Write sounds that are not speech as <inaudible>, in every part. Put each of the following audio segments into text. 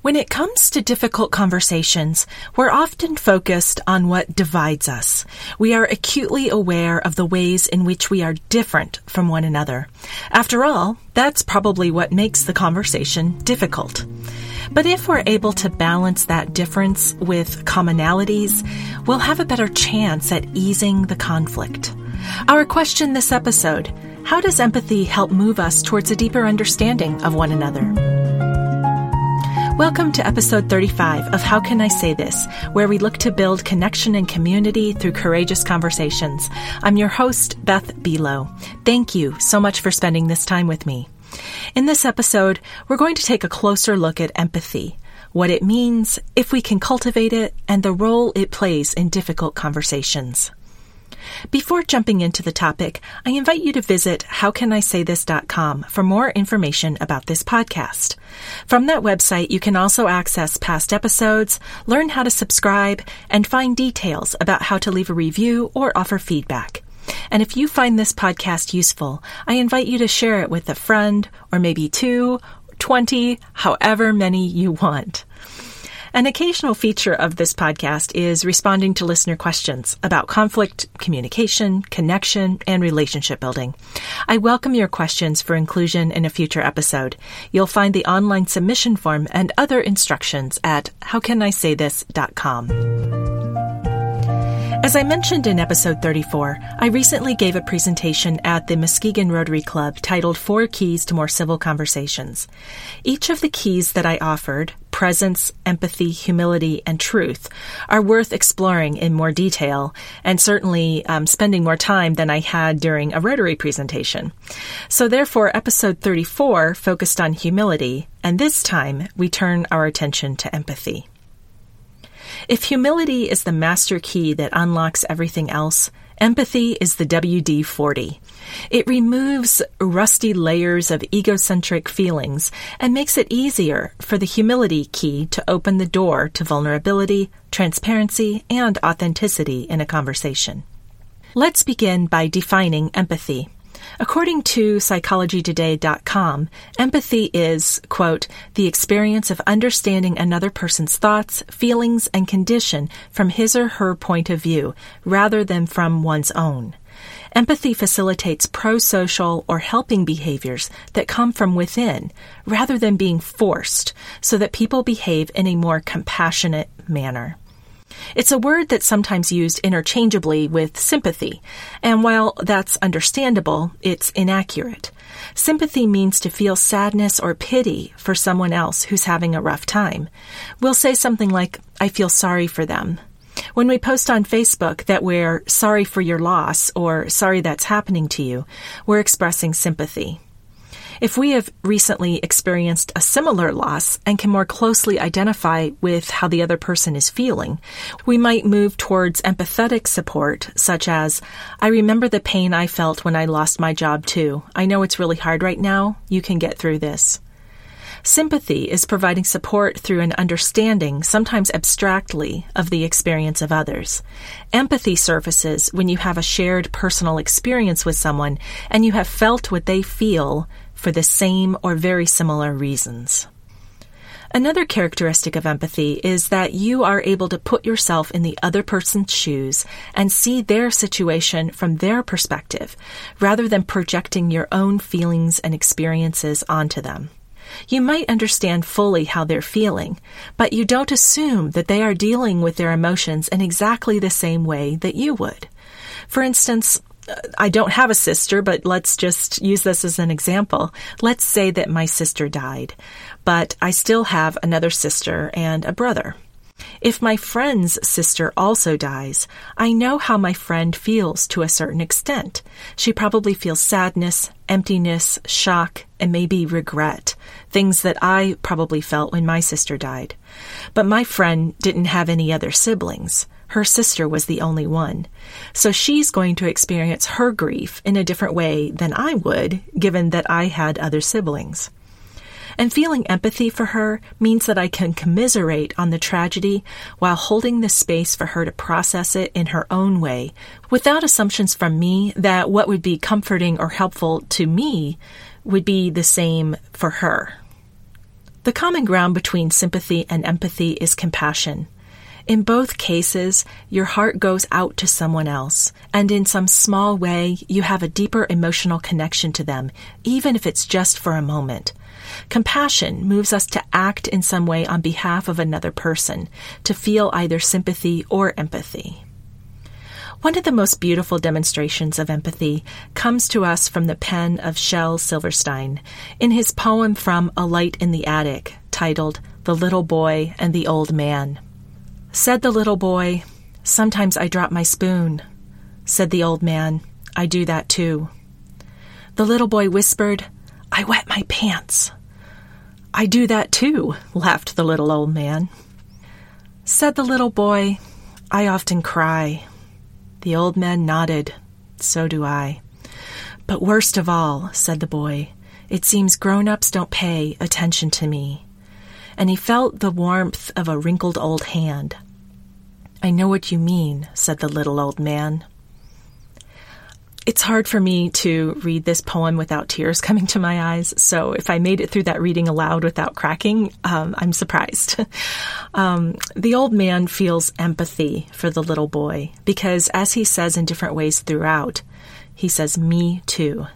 When it comes to difficult conversations, we're often focused on what divides us. We are acutely aware of the ways in which we are different from one another. After all, that's probably what makes the conversation difficult. But if we're able to balance that difference with commonalities, we'll have a better chance at easing the conflict. Our question this episode How does empathy help move us towards a deeper understanding of one another? Welcome to episode 35 of How Can I Say This, where we look to build connection and community through courageous conversations. I'm your host, Beth Buelow. Thank you so much for spending this time with me. In this episode, we're going to take a closer look at empathy, what it means, if we can cultivate it, and the role it plays in difficult conversations. Before jumping into the topic, I invite you to visit howcanisaythis.com for more information about this podcast. From that website, you can also access past episodes, learn how to subscribe, and find details about how to leave a review or offer feedback. And if you find this podcast useful, I invite you to share it with a friend, or maybe two, twenty, however many you want. An occasional feature of this podcast is responding to listener questions about conflict, communication, connection, and relationship building. I welcome your questions for inclusion in a future episode. You'll find the online submission form and other instructions at howcanisaythis.com. As I mentioned in episode 34, I recently gave a presentation at the Muskegon Rotary Club titled Four Keys to More Civil Conversations. Each of the keys that I offered, presence, empathy, humility, and truth, are worth exploring in more detail and certainly um, spending more time than I had during a Rotary presentation. So therefore, episode 34 focused on humility, and this time we turn our attention to empathy. If humility is the master key that unlocks everything else, empathy is the WD 40. It removes rusty layers of egocentric feelings and makes it easier for the humility key to open the door to vulnerability, transparency, and authenticity in a conversation. Let's begin by defining empathy. According to psychologytoday.com, empathy is, quote, the experience of understanding another person's thoughts, feelings, and condition from his or her point of view, rather than from one's own. Empathy facilitates pro-social or helping behaviors that come from within, rather than being forced, so that people behave in a more compassionate manner. It's a word that's sometimes used interchangeably with sympathy, and while that's understandable, it's inaccurate. Sympathy means to feel sadness or pity for someone else who's having a rough time. We'll say something like, I feel sorry for them. When we post on Facebook that we're sorry for your loss or sorry that's happening to you, we're expressing sympathy. If we have recently experienced a similar loss and can more closely identify with how the other person is feeling, we might move towards empathetic support, such as, I remember the pain I felt when I lost my job too. I know it's really hard right now. You can get through this. Sympathy is providing support through an understanding, sometimes abstractly, of the experience of others. Empathy surfaces when you have a shared personal experience with someone and you have felt what they feel for the same or very similar reasons. Another characteristic of empathy is that you are able to put yourself in the other person's shoes and see their situation from their perspective, rather than projecting your own feelings and experiences onto them. You might understand fully how they're feeling, but you don't assume that they are dealing with their emotions in exactly the same way that you would. For instance, uh, I don't have a sister, but let's just use this as an example. Let's say that my sister died, but I still have another sister and a brother. If my friend's sister also dies, I know how my friend feels to a certain extent. She probably feels sadness, emptiness, shock, and maybe regret, things that I probably felt when my sister died. But my friend didn't have any other siblings. Her sister was the only one. So she's going to experience her grief in a different way than I would, given that I had other siblings. And feeling empathy for her means that I can commiserate on the tragedy while holding the space for her to process it in her own way, without assumptions from me that what would be comforting or helpful to me would be the same for her. The common ground between sympathy and empathy is compassion. In both cases, your heart goes out to someone else, and in some small way, you have a deeper emotional connection to them, even if it's just for a moment. Compassion moves us to act in some way on behalf of another person, to feel either sympathy or empathy. One of the most beautiful demonstrations of empathy comes to us from the pen of Shel Silverstein in his poem from A Light in the Attic, titled The Little Boy and the Old Man. Said the little boy, Sometimes I drop my spoon. Said the old man, I do that too. The little boy whispered, I wet my pants. I do that too, laughed the little old man. Said the little boy, I often cry. The old man nodded. So do I. But worst of all, said the boy, it seems grown ups don't pay attention to me and he felt the warmth of a wrinkled old hand. I know what you mean, said the little old man. It's hard for me to read this poem without tears <laughs> coming to my eyes, so if I made it through that reading aloud without cracking, um, I'm surprised. <laughs> um, the old man feels empathy for the little boy because, as he says in different ways throughout, he says, Me too.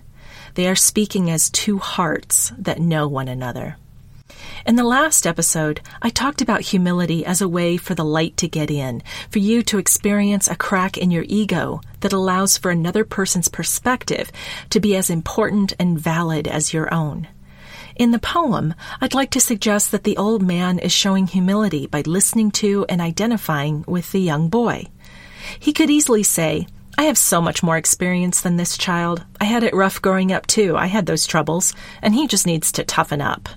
They are speaking as two hearts that know one another. In the last episode, I talked about humility as a way for the light to get in, for you to experience a crack in your ego that allows for another person's perspective to be as important and valid as your own. In the poem, I'd like to suggest that the old man is showing humility by listening to and identifying with the young boy. He could easily say, I have so much more experience than this child. I had it rough growing up too. I had those troubles, and he just needs to toughen up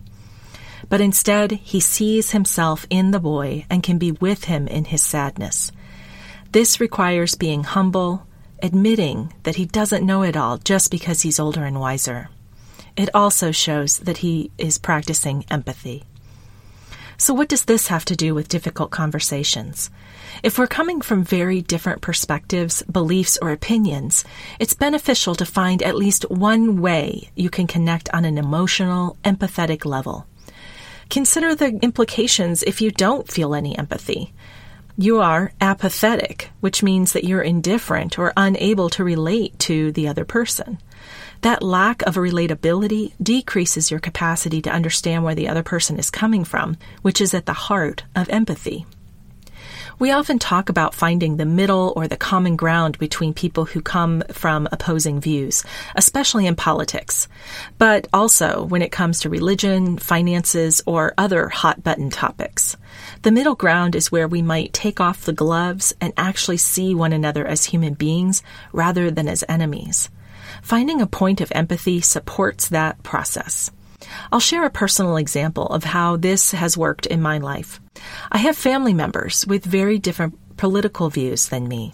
but instead he sees himself in the boy and can be with him in his sadness. This requires being humble, admitting that he doesn't know it all just because he's older and wiser. It also shows that he is practicing empathy. So, what does this have to do with difficult conversations? If we're coming from very different perspectives, beliefs, or opinions, it's beneficial to find at least one way you can connect on an emotional, empathetic level. Consider the implications if you don't feel any empathy. You are apathetic, which means that you're indifferent or unable to relate to the other person. That lack of relatability decreases your capacity to understand where the other person is coming from, which is at the heart of empathy. We often talk about finding the middle or the common ground between people who come from opposing views, especially in politics, but also when it comes to religion, finances, or other hot button topics. The middle ground is where we might take off the gloves and actually see one another as human beings rather than as enemies. Finding a point of empathy supports that process. I'll share a personal example of how this has worked in my life. I have family members with very different political views than me.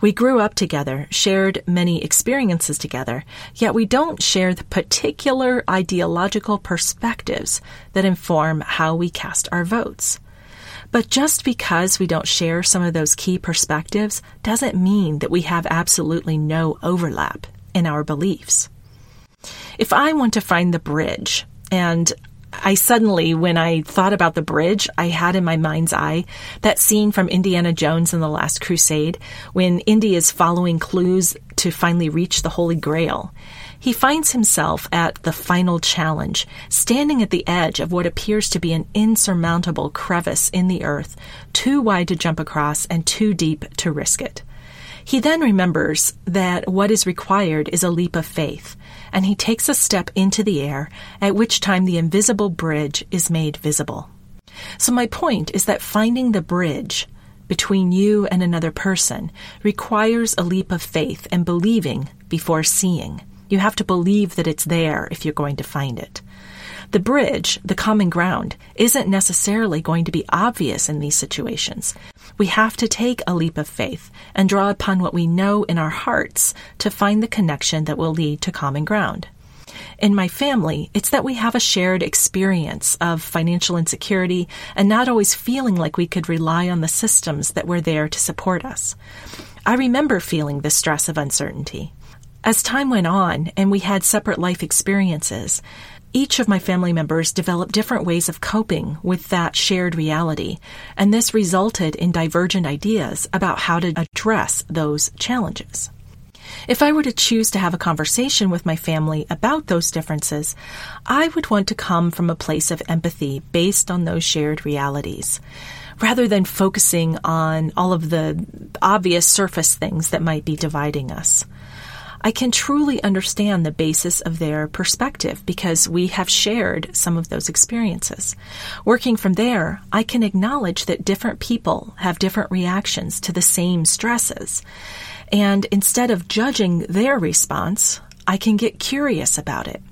We grew up together, shared many experiences together, yet we don't share the particular ideological perspectives that inform how we cast our votes. But just because we don't share some of those key perspectives doesn't mean that we have absolutely no overlap in our beliefs. If I want to find the bridge and I suddenly, when I thought about the bridge, I had in my mind's eye that scene from Indiana Jones and the Last Crusade when Indy is following clues to finally reach the Holy Grail. He finds himself at the final challenge, standing at the edge of what appears to be an insurmountable crevice in the earth, too wide to jump across and too deep to risk it. He then remembers that what is required is a leap of faith, and he takes a step into the air, at which time the invisible bridge is made visible. So, my point is that finding the bridge between you and another person requires a leap of faith and believing before seeing. You have to believe that it's there if you're going to find it. The bridge, the common ground, isn't necessarily going to be obvious in these situations. We have to take a leap of faith and draw upon what we know in our hearts to find the connection that will lead to common ground. In my family, it's that we have a shared experience of financial insecurity and not always feeling like we could rely on the systems that were there to support us. I remember feeling the stress of uncertainty. As time went on and we had separate life experiences, Each of my family members developed different ways of coping with that shared reality, and this resulted in divergent ideas about how to address those challenges. If I were to choose to have a conversation with my family about those differences, I would want to come from a place of empathy based on those shared realities, rather than focusing on all of the obvious surface things that might be dividing us. I can truly understand the basis of their perspective because we have shared some of those experiences. Working from there, I can acknowledge that different people have different reactions to the same stresses. And instead of judging their response, I can get curious about it.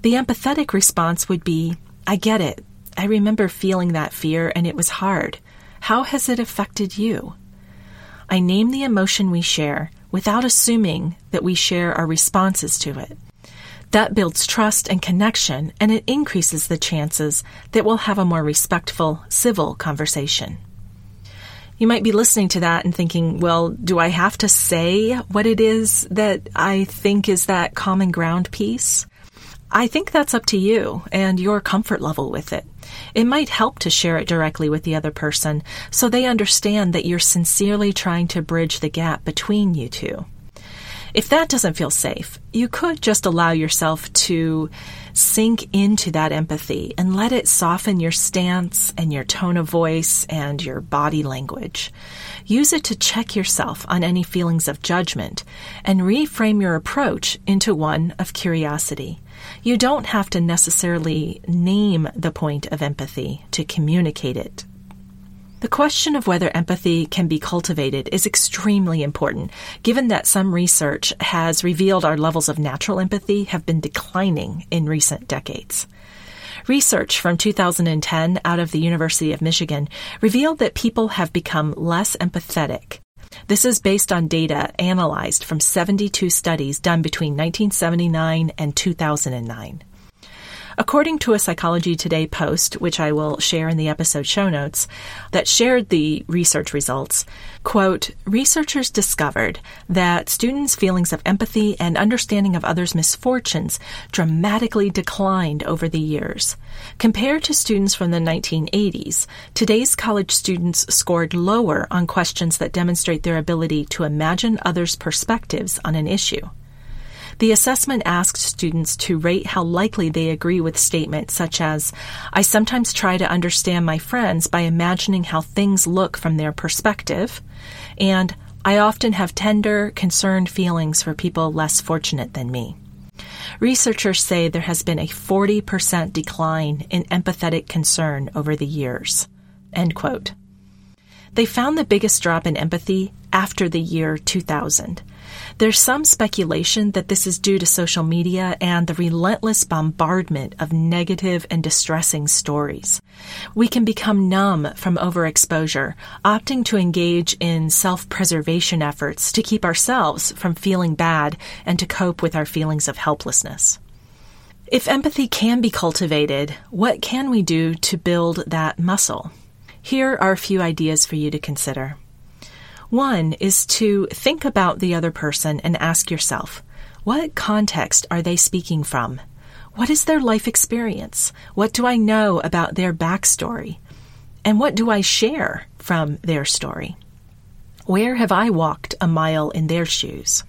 The empathetic response would be, I get it. I remember feeling that fear and it was hard. How has it affected you? I name the emotion we share without assuming that we share our responses to it. That builds trust and connection, and it increases the chances that we'll have a more respectful, civil conversation. You might be listening to that and thinking, well, do I have to say what it is that I think is that common ground piece? I think that's up to you and your comfort level with it. It might help to share it directly with the other person so they understand that you're sincerely trying to bridge the gap between you two. If that doesn't feel safe, you could just allow yourself to sink into that empathy and let it soften your stance and your tone of voice and your body language. Use it to check yourself on any feelings of judgment and reframe your approach into one of curiosity. You don't have to necessarily name the point of empathy to communicate it. The question of whether empathy can be cultivated is extremely important, given that some research has revealed our levels of natural empathy have been declining in recent decades. Research from 2010 out of the University of Michigan revealed that people have become less empathetic this is based on data analyzed from 72 studies done between 1979 and 2009. According to a Psychology Today post, which I will share in the episode show notes, that shared the research results, quote, researchers discovered that students' feelings of empathy and understanding of others' misfortunes dramatically declined over the years. Compared to students from the 1980s, today's college students scored lower on questions that demonstrate their ability to imagine others' perspectives on an issue. The assessment asked students to rate how likely they agree with statements such as, I sometimes try to understand my friends by imagining how things look from their perspective, and I often have tender, concerned feelings for people less fortunate than me. Researchers say there has been a 40% decline in empathetic concern over the years. End quote. They found the biggest drop in empathy after the year 2000. There's some speculation that this is due to social media and the relentless bombardment of negative and distressing stories. We can become numb from overexposure, opting to engage in self-preservation efforts to keep ourselves from feeling bad and to cope with our feelings of helplessness. If empathy can be cultivated, what can we do to build that muscle? Here are a few ideas for you to consider. One is to think about the other person and ask yourself, what context are they speaking from? What is their life experience? What do I know about their backstory? And what do I share from their story? Where have I walked a mile in their shoes?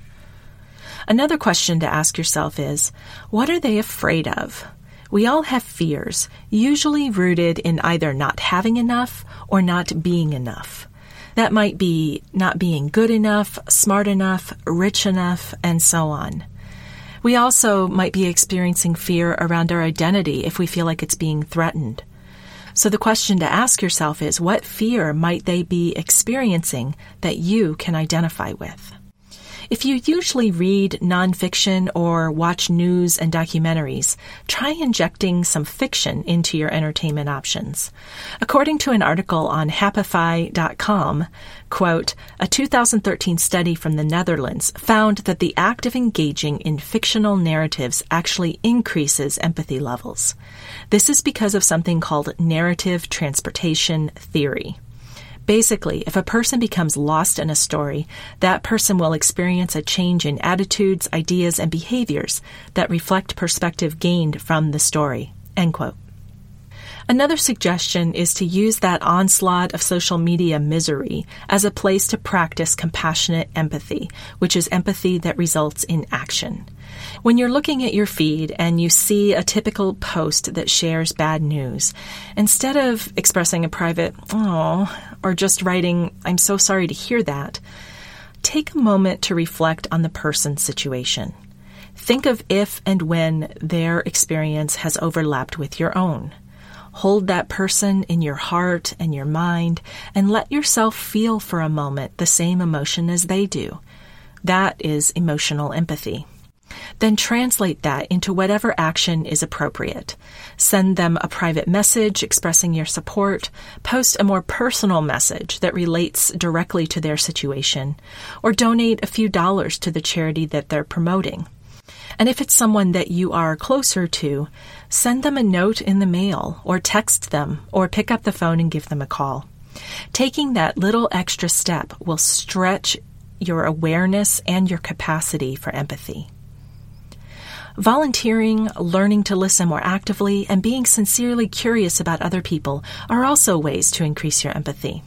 Another question to ask yourself is, what are they afraid of? We all have fears, usually rooted in either not having enough or not being enough. That might be not being good enough, smart enough, rich enough, and so on. We also might be experiencing fear around our identity if we feel like it's being threatened. So the question to ask yourself is what fear might they be experiencing that you can identify with? If you usually read nonfiction or watch news and documentaries, try injecting some fiction into your entertainment options. According to an article on Happify.com, quote, a 2013 study from the Netherlands found that the act of engaging in fictional narratives actually increases empathy levels. This is because of something called narrative transportation theory. Basically, if a person becomes lost in a story, that person will experience a change in attitudes, ideas, and behaviors that reflect perspective gained from the story. End quote. Another suggestion is to use that onslaught of social media misery as a place to practice compassionate empathy, which is empathy that results in action. When you're looking at your feed and you see a typical post that shares bad news, instead of expressing a private, oh, or just writing, I'm so sorry to hear that, take a moment to reflect on the person's situation. Think of if and when their experience has overlapped with your own. Hold that person in your heart and your mind and let yourself feel for a moment the same emotion as they do. That is emotional empathy. Then translate that into whatever action is appropriate. Send them a private message expressing your support, post a more personal message that relates directly to their situation, or donate a few dollars to the charity that they're promoting. And if it's someone that you are closer to, send them a note in the mail, or text them, or pick up the phone and give them a call. Taking that little extra step will stretch your awareness and your capacity for empathy. Volunteering, learning to listen more actively, and being sincerely curious about other people are also ways to increase your empathy.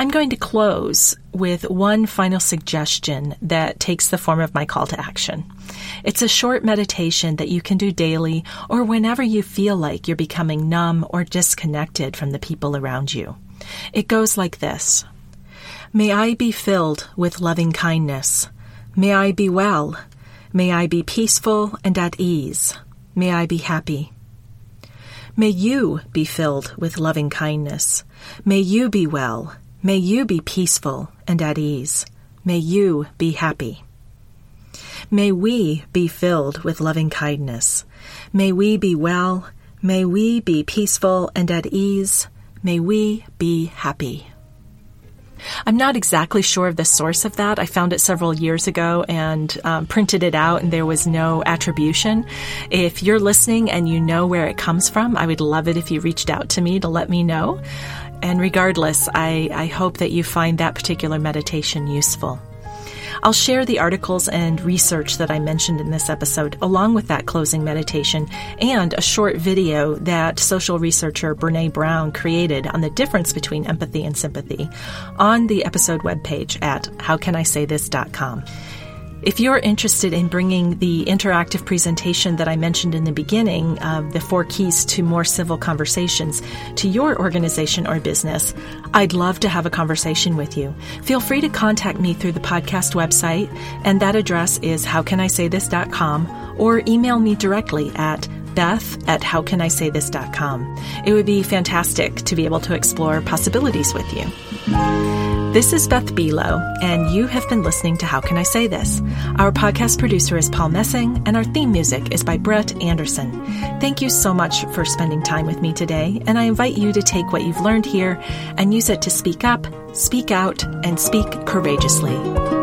I'm going to close with one final suggestion that takes the form of my call to action. It's a short meditation that you can do daily or whenever you feel like you're becoming numb or disconnected from the people around you. It goes like this May I be filled with loving kindness. May I be well. May I be peaceful and at ease. May I be happy. May you be filled with loving kindness. May you be well. May you be peaceful and at ease. May you be happy. May we be filled with loving kindness. May we be well. May we be peaceful and at ease. May we be happy. I'm not exactly sure of the source of that. I found it several years ago and um, printed it out, and there was no attribution. If you're listening and you know where it comes from, I would love it if you reached out to me to let me know. And regardless, I, I hope that you find that particular meditation useful. I'll share the articles and research that I mentioned in this episode, along with that closing meditation and a short video that social researcher Brene Brown created on the difference between empathy and sympathy on the episode webpage at howcanisaythis.com. If you're interested in bringing the interactive presentation that I mentioned in the beginning, of the four keys to more civil conversations, to your organization or business, I'd love to have a conversation with you. Feel free to contact me through the podcast website, and that address is howcanisaythis.com, or email me directly at beth at howcanisaythis.com. It would be fantastic to be able to explore possibilities with you. This is Beth Buelow, and you have been listening to How Can I Say This? Our podcast producer is Paul Messing, and our theme music is by Brett Anderson. Thank you so much for spending time with me today, and I invite you to take what you've learned here and use it to speak up, speak out, and speak courageously.